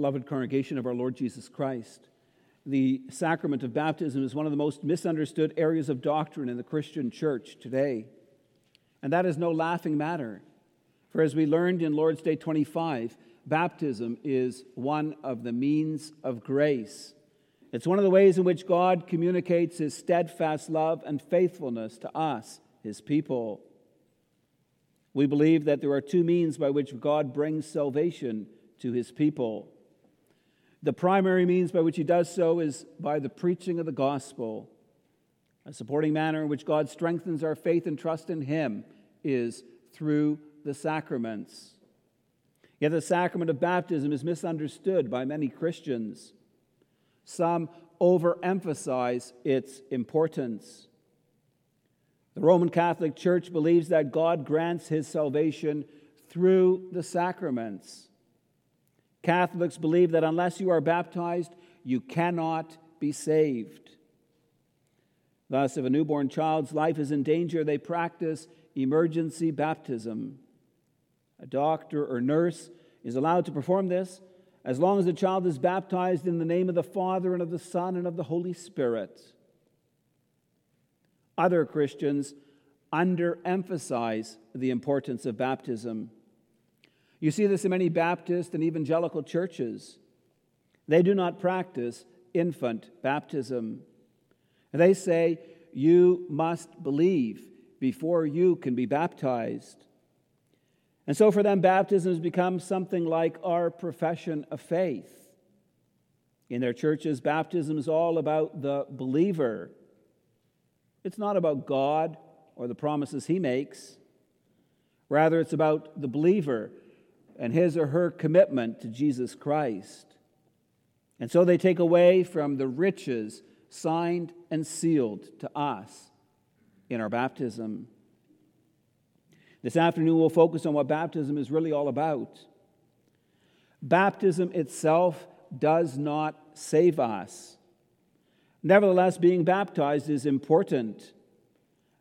Beloved congregation of our Lord Jesus Christ, the sacrament of baptism is one of the most misunderstood areas of doctrine in the Christian church today. And that is no laughing matter. For as we learned in Lord's Day 25, baptism is one of the means of grace. It's one of the ways in which God communicates his steadfast love and faithfulness to us, his people. We believe that there are two means by which God brings salvation to his people. The primary means by which he does so is by the preaching of the gospel. A supporting manner in which God strengthens our faith and trust in him is through the sacraments. Yet the sacrament of baptism is misunderstood by many Christians. Some overemphasize its importance. The Roman Catholic Church believes that God grants his salvation through the sacraments. Catholics believe that unless you are baptized, you cannot be saved. Thus, if a newborn child's life is in danger, they practice emergency baptism. A doctor or nurse is allowed to perform this as long as the child is baptized in the name of the Father and of the Son and of the Holy Spirit. Other Christians underemphasize the importance of baptism. You see this in many Baptist and evangelical churches. They do not practice infant baptism. They say, You must believe before you can be baptized. And so for them, baptism has become something like our profession of faith. In their churches, baptism is all about the believer. It's not about God or the promises he makes. Rather, it's about the believer and his or her commitment to Jesus Christ. And so they take away from the riches signed and sealed to us in our baptism. This afternoon, we'll focus on what baptism is really all about. Baptism itself does not save us. Nevertheless, being baptized is important.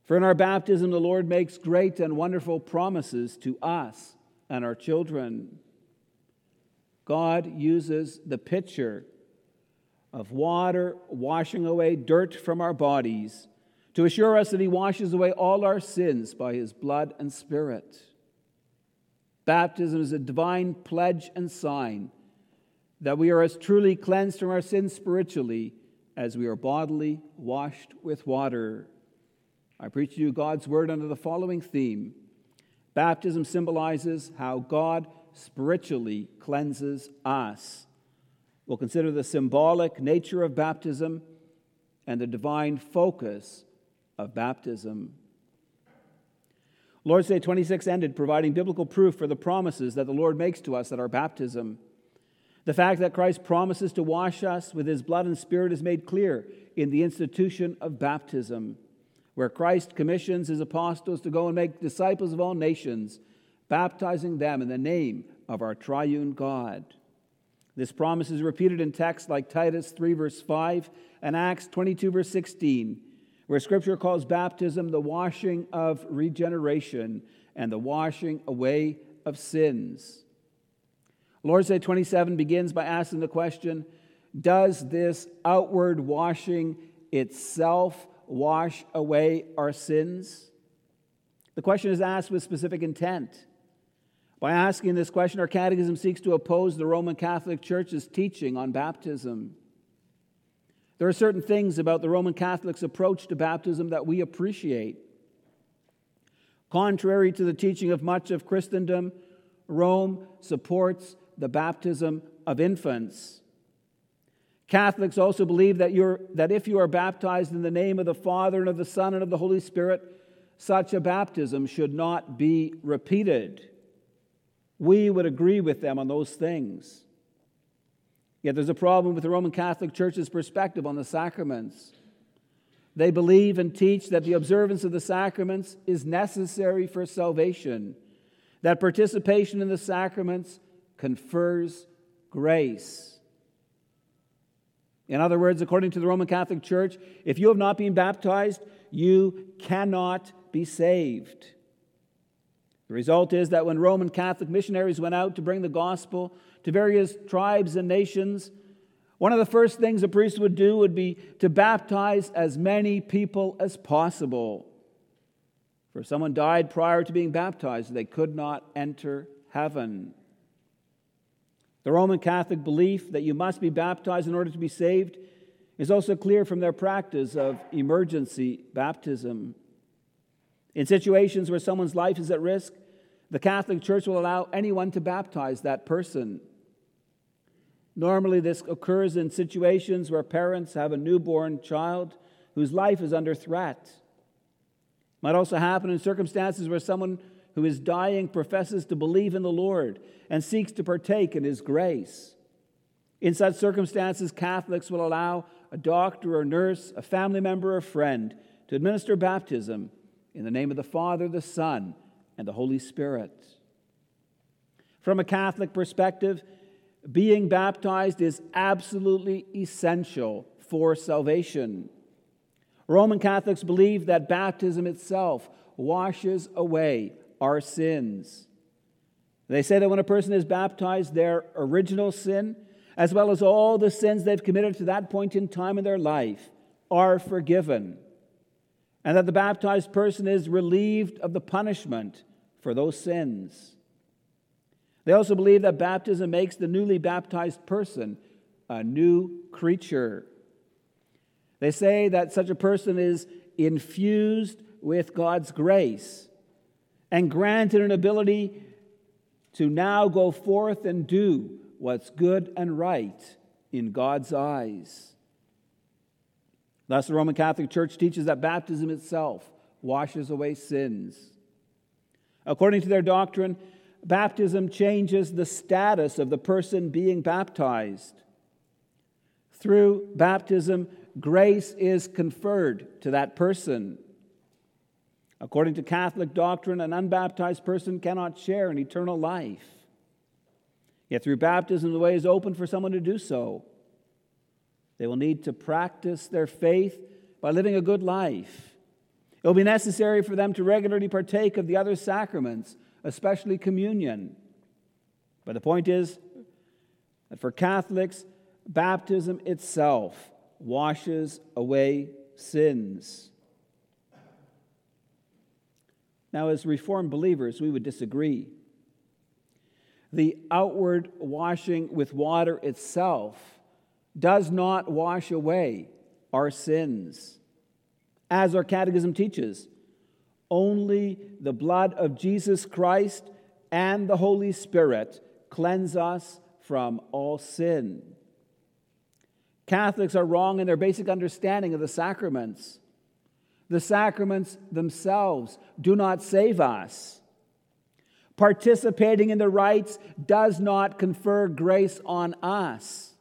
For in our baptism, the Lord makes great and wonderful promises to us and our children. God uses the pitcher of water washing away dirt from our bodies to assure us that He washes away all our sins by His blood and Spirit. Baptism is a divine pledge and sign that we are as truly cleansed from our sins spiritually as we are bodily washed with water. I preach to you God's word under the following theme Baptism symbolizes how God spiritually cleanses us. We'll consider the symbolic nature of baptism and the divine focus of baptism. Lord's Day 26 ended providing biblical proof for the promises that the Lord makes to us at our baptism. The fact that Christ promises to wash us with his blood and spirit is made clear in the institution of baptism where Christ commissions his apostles to go and make disciples of all nations, baptizing them in the name of our triune God. This promise is repeated in texts like Titus 3, verse 5, and Acts 22, verse 16, where Scripture calls baptism the washing of regeneration and the washing away of sins. Lord's Day 27 begins by asking the question Does this outward washing itself wash away our sins? The question is asked with specific intent. By asking this question, our catechism seeks to oppose the Roman Catholic Church's teaching on baptism. There are certain things about the Roman Catholic's approach to baptism that we appreciate. Contrary to the teaching of much of Christendom, Rome supports the baptism of infants. Catholics also believe that, you're, that if you are baptized in the name of the Father and of the Son and of the Holy Spirit, such a baptism should not be repeated. We would agree with them on those things. Yet there's a problem with the Roman Catholic Church's perspective on the sacraments. They believe and teach that the observance of the sacraments is necessary for salvation, that participation in the sacraments confers grace. In other words, according to the Roman Catholic Church, if you have not been baptized, you cannot be saved. The result is that when Roman Catholic missionaries went out to bring the gospel to various tribes and nations, one of the first things a priest would do would be to baptize as many people as possible. For if someone died prior to being baptized, they could not enter heaven. The Roman Catholic belief that you must be baptized in order to be saved is also clear from their practice of emergency baptism. In situations where someone's life is at risk, the Catholic Church will allow anyone to baptize that person. Normally, this occurs in situations where parents have a newborn child whose life is under threat. It might also happen in circumstances where someone who is dying professes to believe in the Lord and seeks to partake in his grace. In such circumstances, Catholics will allow a doctor or nurse, a family member or friend to administer baptism in the name of the Father, the Son, and the Holy Spirit. From a Catholic perspective, being baptized is absolutely essential for salvation. Roman Catholics believe that baptism itself washes away our sins. They say that when a person is baptized, their original sin, as well as all the sins they've committed to that point in time in their life, are forgiven. And that the baptized person is relieved of the punishment for those sins. They also believe that baptism makes the newly baptized person a new creature. They say that such a person is infused with God's grace and granted an ability to now go forth and do what's good and right in God's eyes. Thus, the Roman Catholic Church teaches that baptism itself washes away sins. According to their doctrine, baptism changes the status of the person being baptized. Through baptism, grace is conferred to that person. According to Catholic doctrine, an unbaptized person cannot share in eternal life. Yet through baptism, the way is open for someone to do so. They will need to practice their faith by living a good life. It will be necessary for them to regularly partake of the other sacraments especially communion. But the point is that for Catholics, baptism itself washes away sins. Now, as Reformed believers, we would disagree. The outward washing with water itself does not wash away our sins. As our catechism teaches, only the blood of Jesus Christ and the Holy Spirit cleanse us from all sin. Catholics are wrong in their basic understanding of the sacraments. The sacraments themselves do not save us. Participating in the rites does not confer grace on us.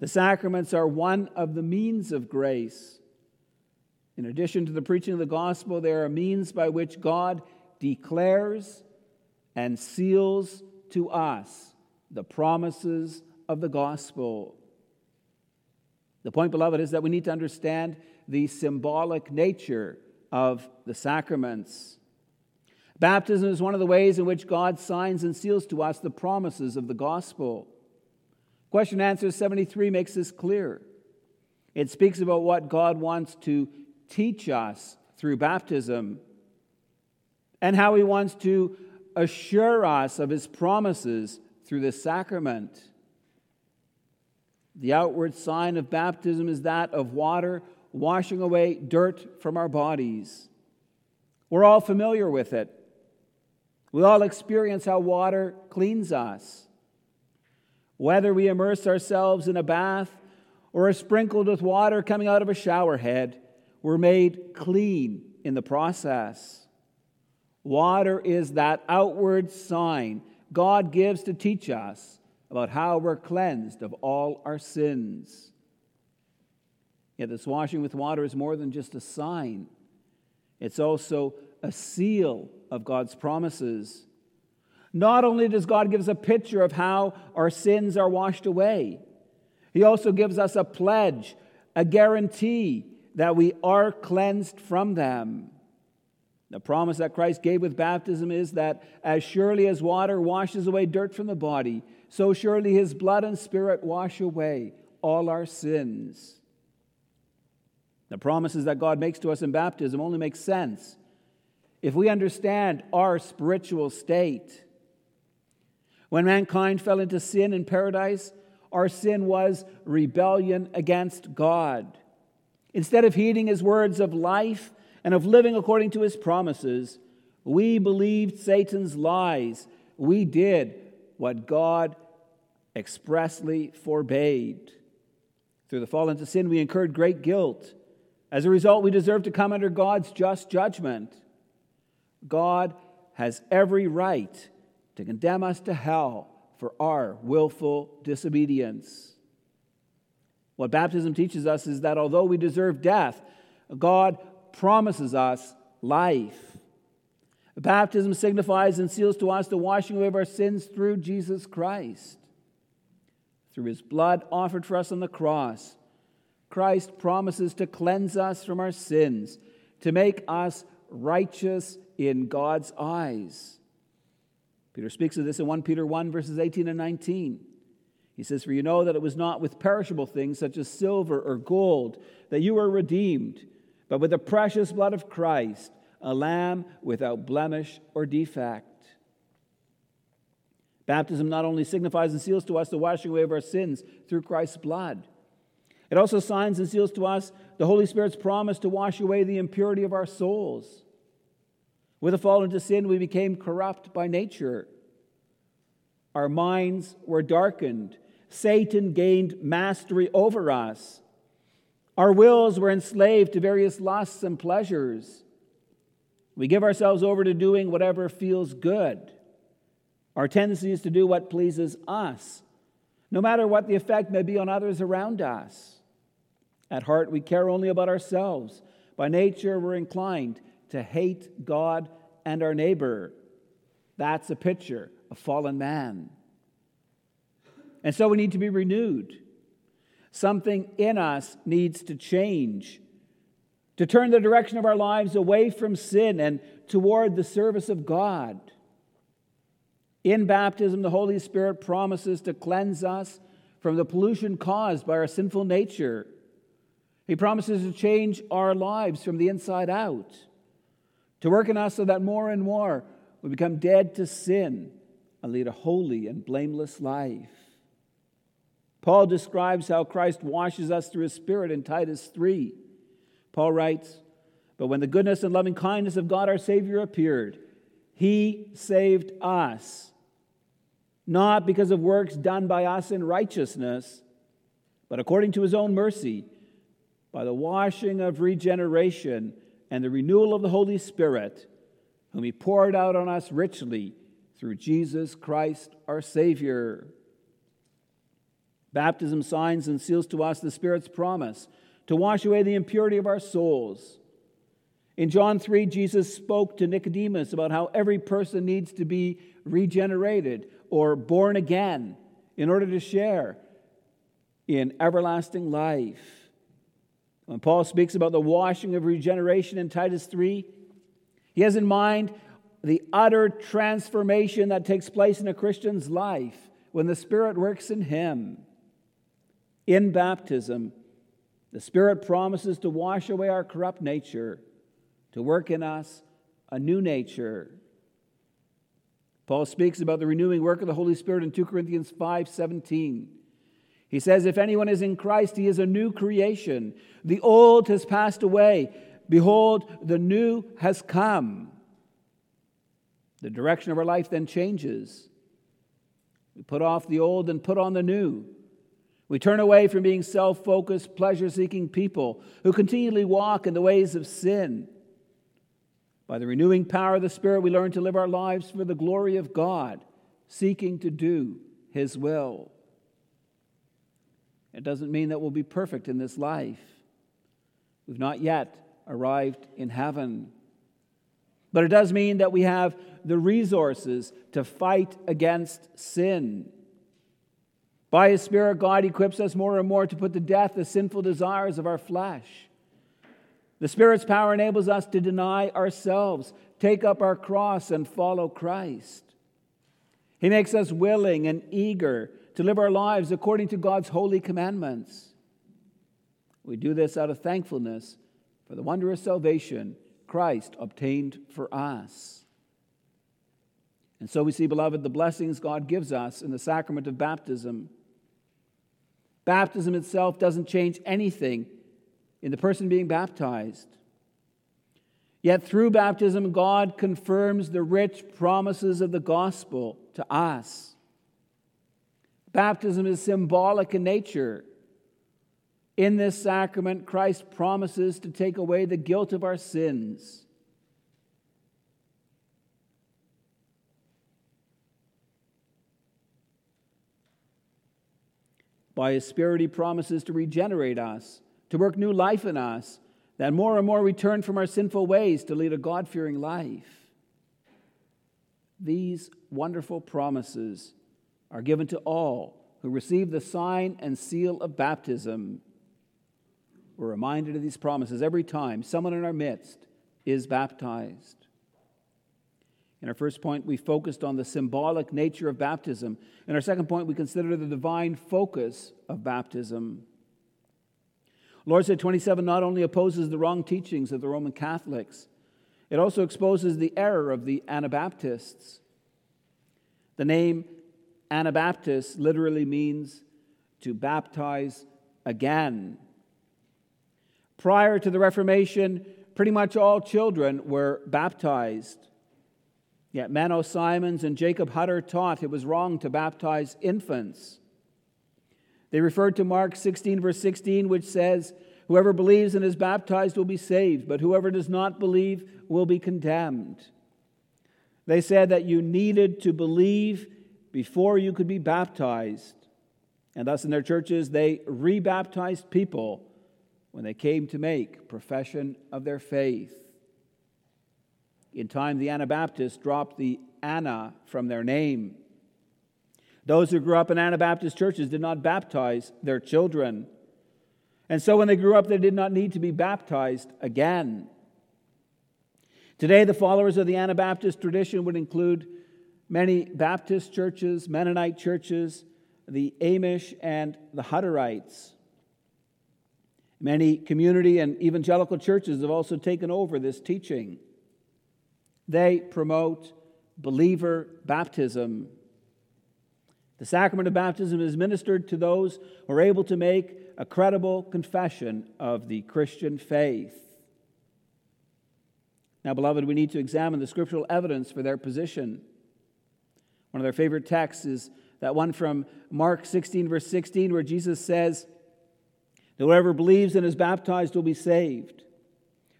The sacraments are one of the means of grace. In addition to the preaching of the gospel, there are means by which God declares and seals to us the promises of the gospel. The point, beloved, is that we need to understand the symbolic nature of the sacraments. Baptism is one of the ways in which God signs and seals to us the promises of the gospel. Question answer 73 makes this clear. It speaks about what God wants to teach us through baptism and how he wants to assure us of his promises through the sacrament. The outward sign of baptism is that of water washing away dirt from our bodies. We're all familiar with it. We all experience how water cleans us. Whether we immerse ourselves in a bath or are sprinkled with water coming out of a shower head, we're made clean in the process. Water is that outward sign God gives to teach us about how we're cleansed of all our sins. Yet, this washing with water is more than just a sign, it's also a seal of God's promises. Not only does God give us a picture of how our sins are washed away, He also gives us a pledge, a guarantee that we are cleansed from them. The promise that Christ gave with baptism is that as surely as water washes away dirt from the body, so surely his blood and spirit wash away all our sins. The promises that God makes to us in baptism only make sense if we understand our spiritual state. When mankind fell into sin in paradise, our sin was rebellion against God. Instead of heeding his words of life and of living according to his promises, we believed Satan's lies. We did what God expressly forbade. Through the fall into sin, we incurred great guilt. As a result, we deserve to come under God's just judgment. God has every right to condemn us to hell for our willful disobedience. What baptism teaches us is that although we deserve death, God promises us life. Baptism signifies and seals to us the washing away of our sins through Jesus Christ. Through his blood offered for us on the cross, Christ promises to cleanse us from our sins, to make us righteous in God's eyes. Peter speaks of this in 1 Peter 1, verses 18 and 19. He says, For you know that it was not with perishable things such as silver or gold that you were redeemed, but with the precious blood of Christ, a lamb without blemish or defect. Baptism not only signifies and seals to us the washing away of our sins through Christ's blood, it also signs and seals to us the Holy Spirit's promise to wash away the impurity of our souls. With the fall into sin, we became corrupt by nature. Our minds were darkened. Satan gained mastery over us. Our wills were enslaved to various lusts and pleasures. We give ourselves over to doing whatever feels good. Our tendency is to do what pleases us, no matter what the effect may be on others around us. At heart, we care only about ourselves. By nature, we're inclined to hate God and our neighbor. That's a picture of fallen man. And so we need to be renewed. Something in us needs to change to turn the direction of our lives away from sin and toward the service of God. In baptism, the Holy Spirit promises to cleanse us from the pollution caused by our sinful nature. He promises to change our lives from the inside out to work in us so that more and more we become dead to sin and lead a holy and blameless life. Paul describes how Christ washes us through his Spirit in Titus 3. Paul writes, But when the goodness and loving kindness of God our Savior appeared, he saved us, not because of works done by us in righteousness, but according to his own mercy, by the washing of regeneration and the renewal of the Holy Spirit, whom He poured out on us richly through Jesus Christ our Savior. Baptism signs and seals to us the Spirit's promise to wash away the impurity of our souls. In John 3, Jesus spoke to Nicodemus about how every person needs to be regenerated or born again in order to share in everlasting life. When Paul speaks about the washing of regeneration in Titus 3, he has in mind the utter transformation that takes place in a Christian's life when the Spirit works in him. In baptism, the Spirit promises to wash away our corrupt nature, to work in us a new nature. Paul speaks about the renewing work of the Holy Spirit in 2 Corinthians 5 17. He says, If anyone is in Christ, he is a new creation. The old has passed away. Behold, the new has come. The direction of our life then changes. We put off the old and put on the new. We turn away from being self focused, pleasure seeking people who continually walk in the ways of sin. By the renewing power of the Spirit, we learn to live our lives for the glory of God, seeking to do His will. It doesn't mean that we'll be perfect in this life. We've not yet arrived in heaven. But it does mean that we have the resources to fight against sin. By His Spirit, God equips us more and more to put to death the sinful desires of our flesh. The Spirit's power enables us to deny ourselves, take up our cross, and follow Christ. He makes us willing and eager to live our lives according to God's holy commandments. We do this out of thankfulness for the wondrous salvation Christ obtained for us. And so we see, beloved, the blessings God gives us in the sacrament of baptism. Baptism itself doesn't change anything in the person being baptized. Yet through baptism, God confirms the rich promises of the gospel to us. Baptism is symbolic in nature. In this sacrament, Christ promises to take away the guilt of our sins. By His Spirit, He promises to regenerate us, to work new life in us, that more and more we turn from our sinful ways to lead a God fearing life. These wonderful promises are given to all who receive the sign and seal of baptism. We're reminded of these promises every time someone in our midst is baptized. In our first point, we focused on the symbolic nature of baptism. In our second point, we considered the divine focus of baptism. Lord's 27 not only opposes the wrong teachings of the Roman Catholics, it also exposes the error of the Anabaptists. The name Anabaptist literally means to baptize again. Prior to the Reformation, pretty much all children were baptized. Yet Menno Simons and Jacob Hutter taught it was wrong to baptize infants. They referred to Mark 16, verse 16, which says, Whoever believes and is baptized will be saved, but whoever does not believe will be condemned. They said that you needed to believe before you could be baptized. And thus, in their churches, they rebaptized people when they came to make profession of their faith. In time, the Anabaptists dropped the Ana from their name. Those who grew up in Anabaptist churches did not baptize their children. And so when they grew up, they did not need to be baptized again. Today, the followers of the Anabaptist tradition would include many Baptist churches, Mennonite churches, the Amish, and the Hutterites. Many community and evangelical churches have also taken over this teaching. They promote believer baptism. The sacrament of baptism is ministered to those who are able to make a credible confession of the Christian faith. Now, beloved, we need to examine the scriptural evidence for their position. One of their favorite texts is that one from Mark 16, verse 16, where Jesus says, that whoever believes and is baptized will be saved.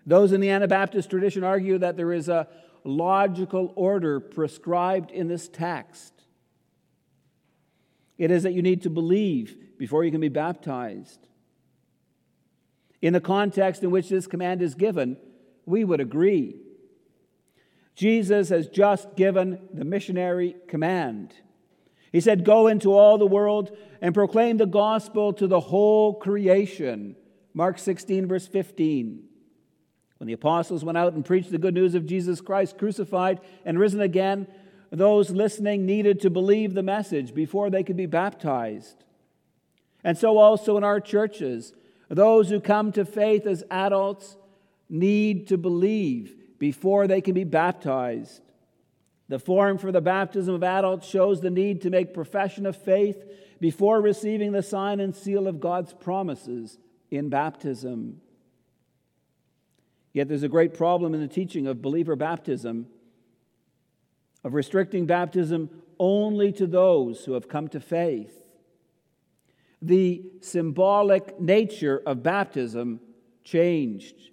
Those in the Anabaptist tradition argue that there is a logical order prescribed in this text. It is that you need to believe before you can be baptized. In the context in which this command is given, we would agree. Jesus has just given the missionary command. He said, Go into all the world and proclaim the gospel to the whole creation. Mark 16, verse 15. When the apostles went out and preached the good news of Jesus Christ crucified and risen again, those listening needed to believe the message before they could be baptized. And so, also in our churches, those who come to faith as adults need to believe before they can be baptized. The form for the baptism of adults shows the need to make profession of faith before receiving the sign and seal of God's promises in baptism. Yet there's a great problem in the teaching of believer baptism, of restricting baptism only to those who have come to faith. The symbolic nature of baptism changed.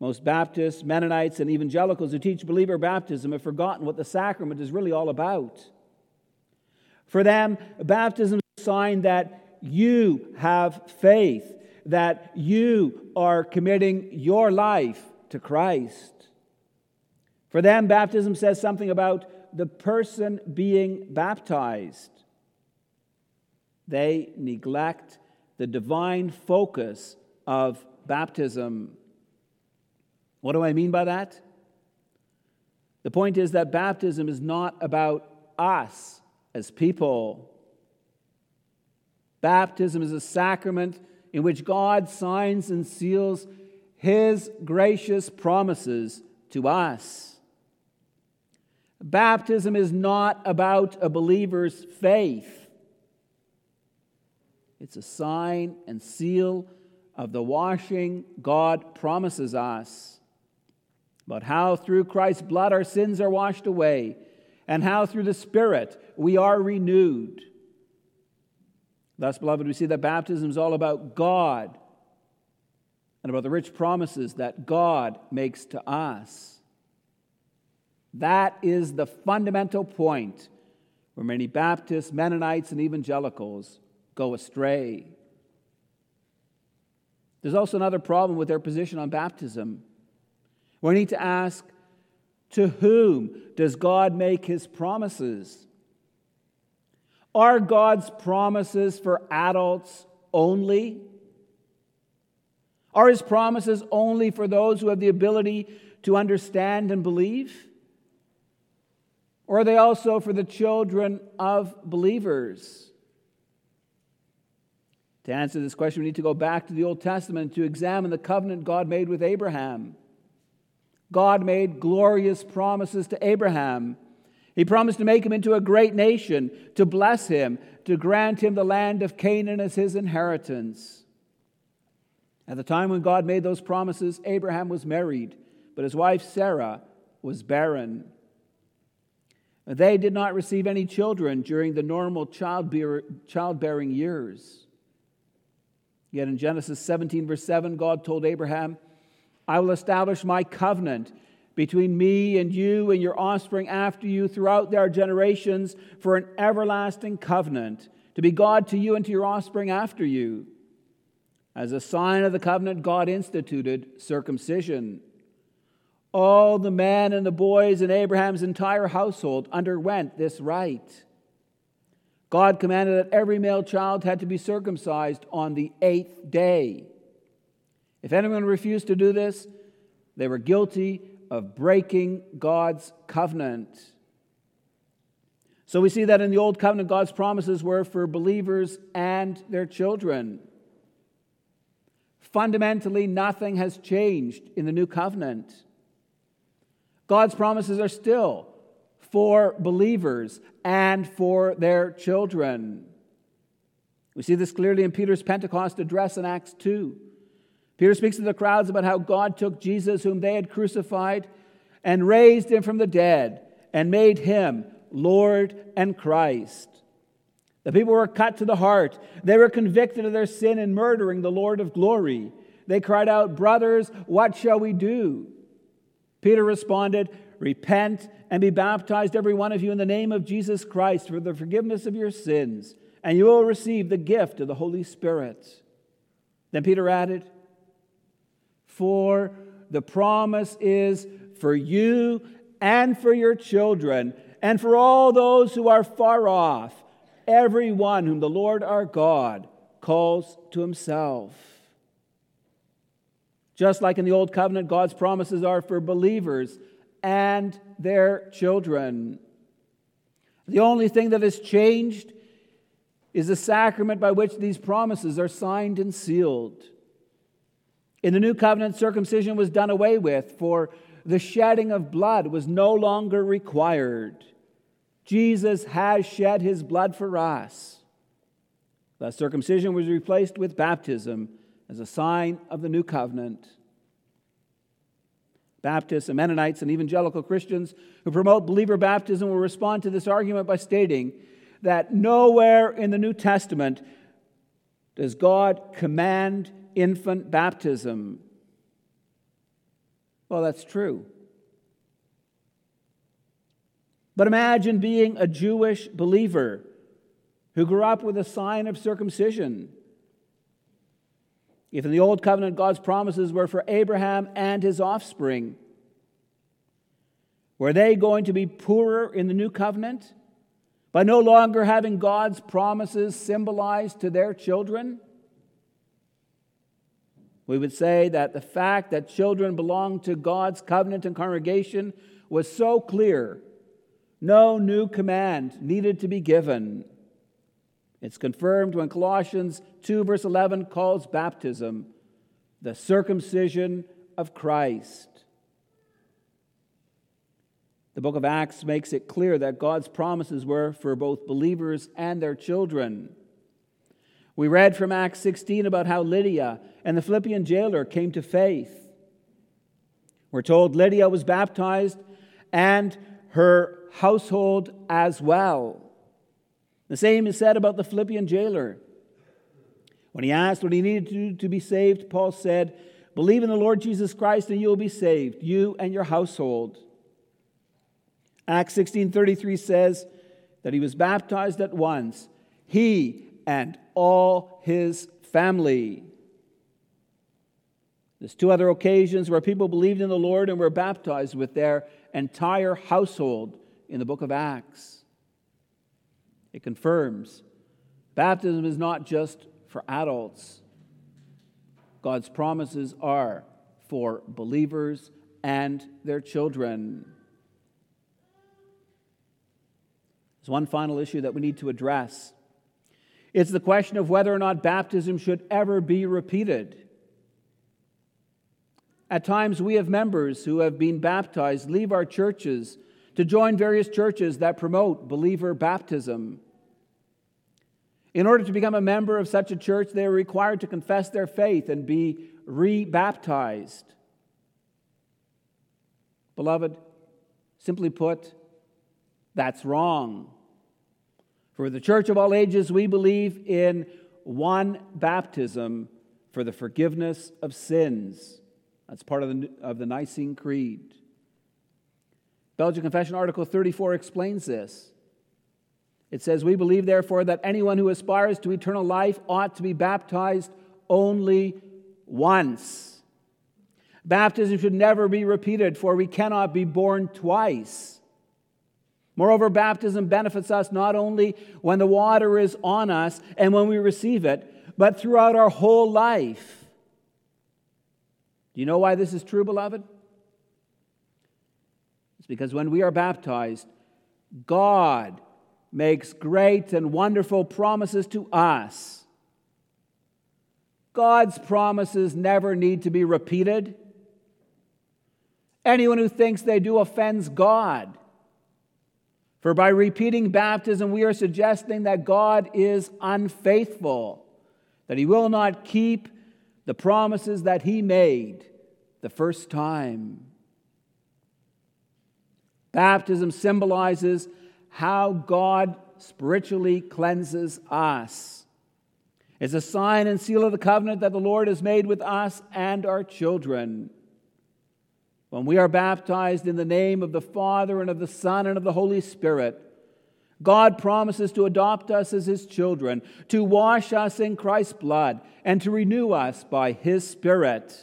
Most Baptists, Mennonites, and evangelicals who teach believer baptism have forgotten what the sacrament is really all about. For them, baptism is a sign that you have faith, that you are committing your life to Christ. For them, baptism says something about the person being baptized. They neglect the divine focus of baptism. What do I mean by that? The point is that baptism is not about us as people. Baptism is a sacrament in which God signs and seals his gracious promises to us. Baptism is not about a believer's faith. It's a sign and seal of the washing God promises us, but how through Christ's blood our sins are washed away, and how through the Spirit we are renewed. Thus, beloved, we see that baptism is all about God and about the rich promises that God makes to us. That is the fundamental point where many Baptists, Mennonites, and evangelicals go astray. There's also another problem with their position on baptism. We need to ask to whom does God make his promises? Are God's promises for adults only? Are his promises only for those who have the ability to understand and believe? Or are they also for the children of believers? To answer this question, we need to go back to the Old Testament to examine the covenant God made with Abraham. God made glorious promises to Abraham. He promised to make him into a great nation, to bless him, to grant him the land of Canaan as his inheritance. At the time when God made those promises, Abraham was married, but his wife Sarah was barren. They did not receive any children during the normal childbearing years. Yet in Genesis 17, verse 7, God told Abraham, I will establish my covenant between me and you and your offspring after you throughout their generations for an everlasting covenant, to be God to you and to your offspring after you. As a sign of the covenant, God instituted circumcision. All the men and the boys in Abraham's entire household underwent this rite. God commanded that every male child had to be circumcised on the eighth day. If anyone refused to do this, they were guilty of breaking God's covenant. So we see that in the Old Covenant, God's promises were for believers and their children. Fundamentally, nothing has changed in the New Covenant. God's promises are still for believers and for their children. We see this clearly in Peter's Pentecost address in Acts 2. Peter speaks to the crowds about how God took Jesus, whom they had crucified, and raised him from the dead and made him Lord and Christ. The people were cut to the heart. They were convicted of their sin in murdering the Lord of glory. They cried out, Brothers, what shall we do? Peter responded, Repent and be baptized, every one of you, in the name of Jesus Christ for the forgiveness of your sins, and you will receive the gift of the Holy Spirit. Then Peter added, For the promise is for you and for your children, and for all those who are far off, everyone whom the Lord our God calls to himself. Just like in the Old Covenant, God's promises are for believers and their children. The only thing that has changed is the sacrament by which these promises are signed and sealed. In the New Covenant, circumcision was done away with, for the shedding of blood was no longer required. Jesus has shed his blood for us. Thus, circumcision was replaced with baptism as a sign of the new covenant. Baptists and Mennonites and evangelical Christians who promote believer baptism will respond to this argument by stating that nowhere in the New Testament does God command infant baptism. Well, that's true. But imagine being a Jewish believer who grew up with a sign of circumcision. If in the Old Covenant God's promises were for Abraham and his offspring, were they going to be poorer in the New Covenant by no longer having God's promises symbolized to their children? We would say that the fact that children belong to God's covenant and congregation was so clear, no new command needed to be given. It's confirmed when Colossians 2, verse 11, calls baptism the circumcision of Christ. The book of Acts makes it clear that God's promises were for both believers and their children. We read from Acts 16 about how Lydia and the Philippian jailer came to faith. We're told Lydia was baptized and her household as well. The same is said about the Philippian jailer. When he asked what he needed to do to be saved, Paul said, Believe in the Lord Jesus Christ and you will be saved, you and your household. Acts 16:33 says that he was baptized at once, he and all his family. There's two other occasions where people believed in the Lord and were baptized with their entire household in the book of Acts. It confirms baptism is not just for adults, God's promises are for believers and their children. There's one final issue that we need to address. It's the question of whether or not baptism should ever be repeated. At times, we have members who have been baptized leave our churches to join various churches that promote believer baptism. In order to become a member of such a church, they are required to confess their faith and be rebaptized. Beloved, simply put, that's wrong. For the church of all ages, we believe in one baptism for the forgiveness of sins. That's part of the, of the Nicene Creed. Belgic Confession Article 34 explains this. It says, We believe, therefore, that anyone who aspires to eternal life ought to be baptized only once. Baptism should never be repeated, for we cannot be born twice. Moreover, baptism benefits us not only when the water is on us and when we receive it, but throughout our whole life. Do you know why this is true, beloved? It's because when we are baptized, God makes great and wonderful promises to us. God's promises never need to be repeated. Anyone who thinks they do offends God. For by repeating baptism, we are suggesting that God is unfaithful, that He will not keep the promises that He made the first time. Baptism symbolizes how God spiritually cleanses us. It's a sign and seal of the covenant that the Lord has made with us and our children. When we are baptized in the name of the Father and of the Son and of the Holy Spirit, God promises to adopt us as His children, to wash us in Christ's blood, and to renew us by His Spirit.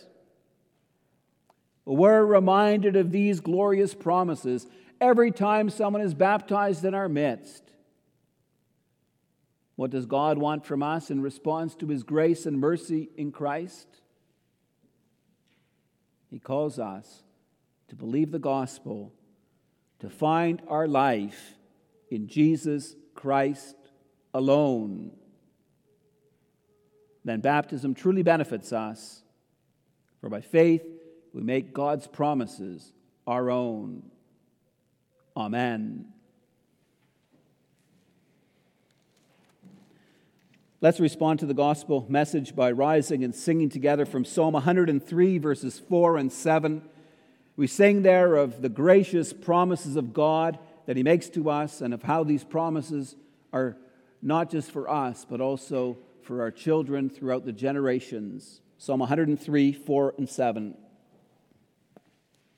We're reminded of these glorious promises every time someone is baptized in our midst. What does God want from us in response to His grace and mercy in Christ? He calls us to believe the gospel, to find our life in Jesus Christ alone, then baptism truly benefits us, for by faith we make God's promises our own. Amen. Let's respond to the gospel message by rising and singing together from Psalm 103, verses 4 and 7. We sing there of the gracious promises of God that He makes to us and of how these promises are not just for us, but also for our children throughout the generations. Psalm 103, 4 and 7.